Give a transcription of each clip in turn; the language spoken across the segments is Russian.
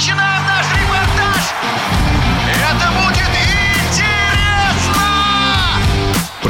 Because.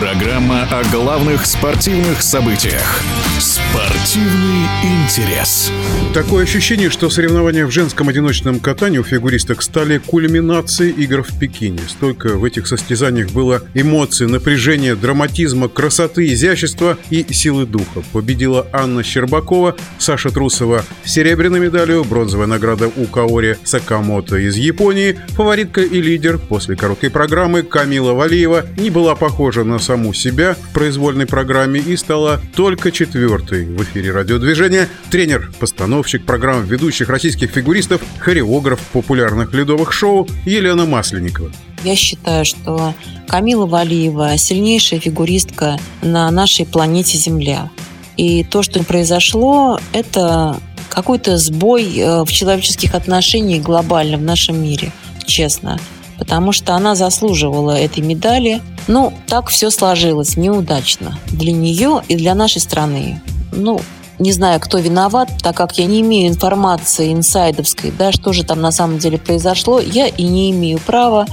Программа о главных спортивных событиях. Спортивный интерес. Такое ощущение, что соревнования в женском одиночном катании у фигуристок стали кульминацией игр в Пекине. Столько в этих состязаниях было эмоций, напряжения, драматизма, красоты, изящества и силы духа. Победила Анна Щербакова, Саша Трусова с серебряной медалью, бронзовая награда у Каори Сакамото из Японии, фаворитка и лидер после короткой программы Камила Валиева не была похожа на саму себя в произвольной программе и стала только четвертой в эфире радиодвижения. Тренер, постановщик программ ведущих российских фигуристов, хореограф популярных ледовых шоу Елена Масленникова. Я считаю, что Камила Валиева сильнейшая фигуристка на нашей планете Земля. И то, что произошло, это какой-то сбой э, в человеческих отношениях глобально в нашем мире, честно. Потому что она заслуживала этой медали. Ну, так все сложилось неудачно для нее и для нашей страны. Ну, не знаю, кто виноват, так как я не имею информации инсайдовской, да, что же там на самом деле произошло, я и не имею права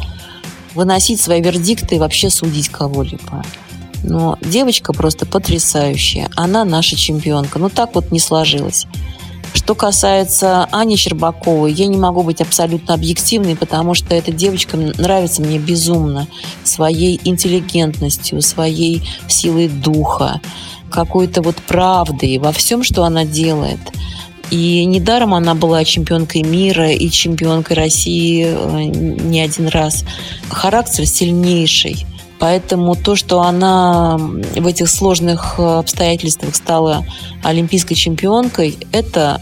выносить свои вердикты и вообще судить кого-либо. Но девочка просто потрясающая. Она наша чемпионка. Ну так вот не сложилось. Что касается Ани Щербаковой, я не могу быть абсолютно объективной, потому что эта девочка нравится мне безумно своей интеллигентностью, своей силой духа, какой-то вот правдой во всем, что она делает. И недаром она была чемпионкой мира и чемпионкой России э, не один раз. Характер сильнейший. Поэтому то, что она в этих сложных э, обстоятельствах стала олимпийской чемпионкой, это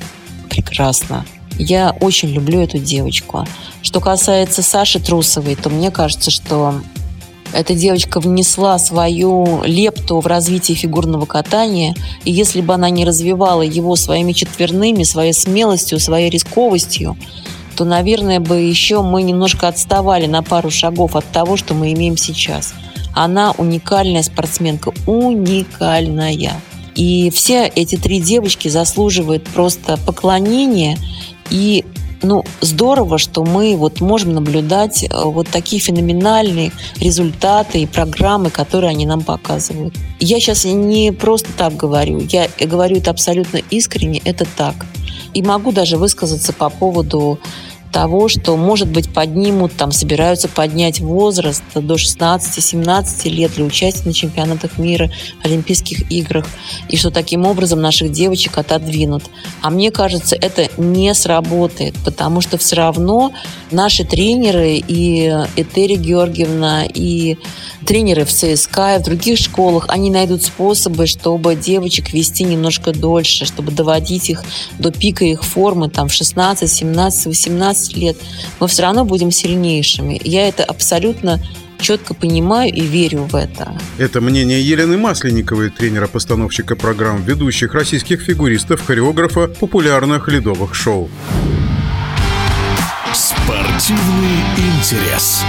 прекрасно. Я очень люблю эту девочку. Что касается Саши Трусовой, то мне кажется, что эта девочка внесла свою лепту в развитие фигурного катания, и если бы она не развивала его своими четверными, своей смелостью, своей рисковостью, то, наверное, бы еще мы немножко отставали на пару шагов от того, что мы имеем сейчас. Она уникальная спортсменка, уникальная. И все эти три девочки заслуживают просто поклонения и ну, здорово, что мы вот можем наблюдать э, вот такие феноменальные результаты и программы, которые они нам показывают. Я сейчас не просто так говорю, я говорю это абсолютно искренне, это так. И могу даже высказаться по поводу того, что, может быть, поднимут, там, собираются поднять возраст до 16-17 лет для участия на чемпионатах мира, Олимпийских играх, и что таким образом наших девочек отодвинут. А мне кажется, это не сработает, потому что все равно наши тренеры и Этери Георгиевна, и тренеры в ЦСКА, и в других школах, они найдут способы, чтобы девочек вести немножко дольше, чтобы доводить их до пика их формы там, в 16, 17, 18 лет. Мы все равно будем сильнейшими. Я это абсолютно четко понимаю и верю в это. Это мнение Елены Масленниковой, тренера-постановщика программ ведущих российских фигуристов, хореографа популярных ледовых шоу. Спортивный интерес.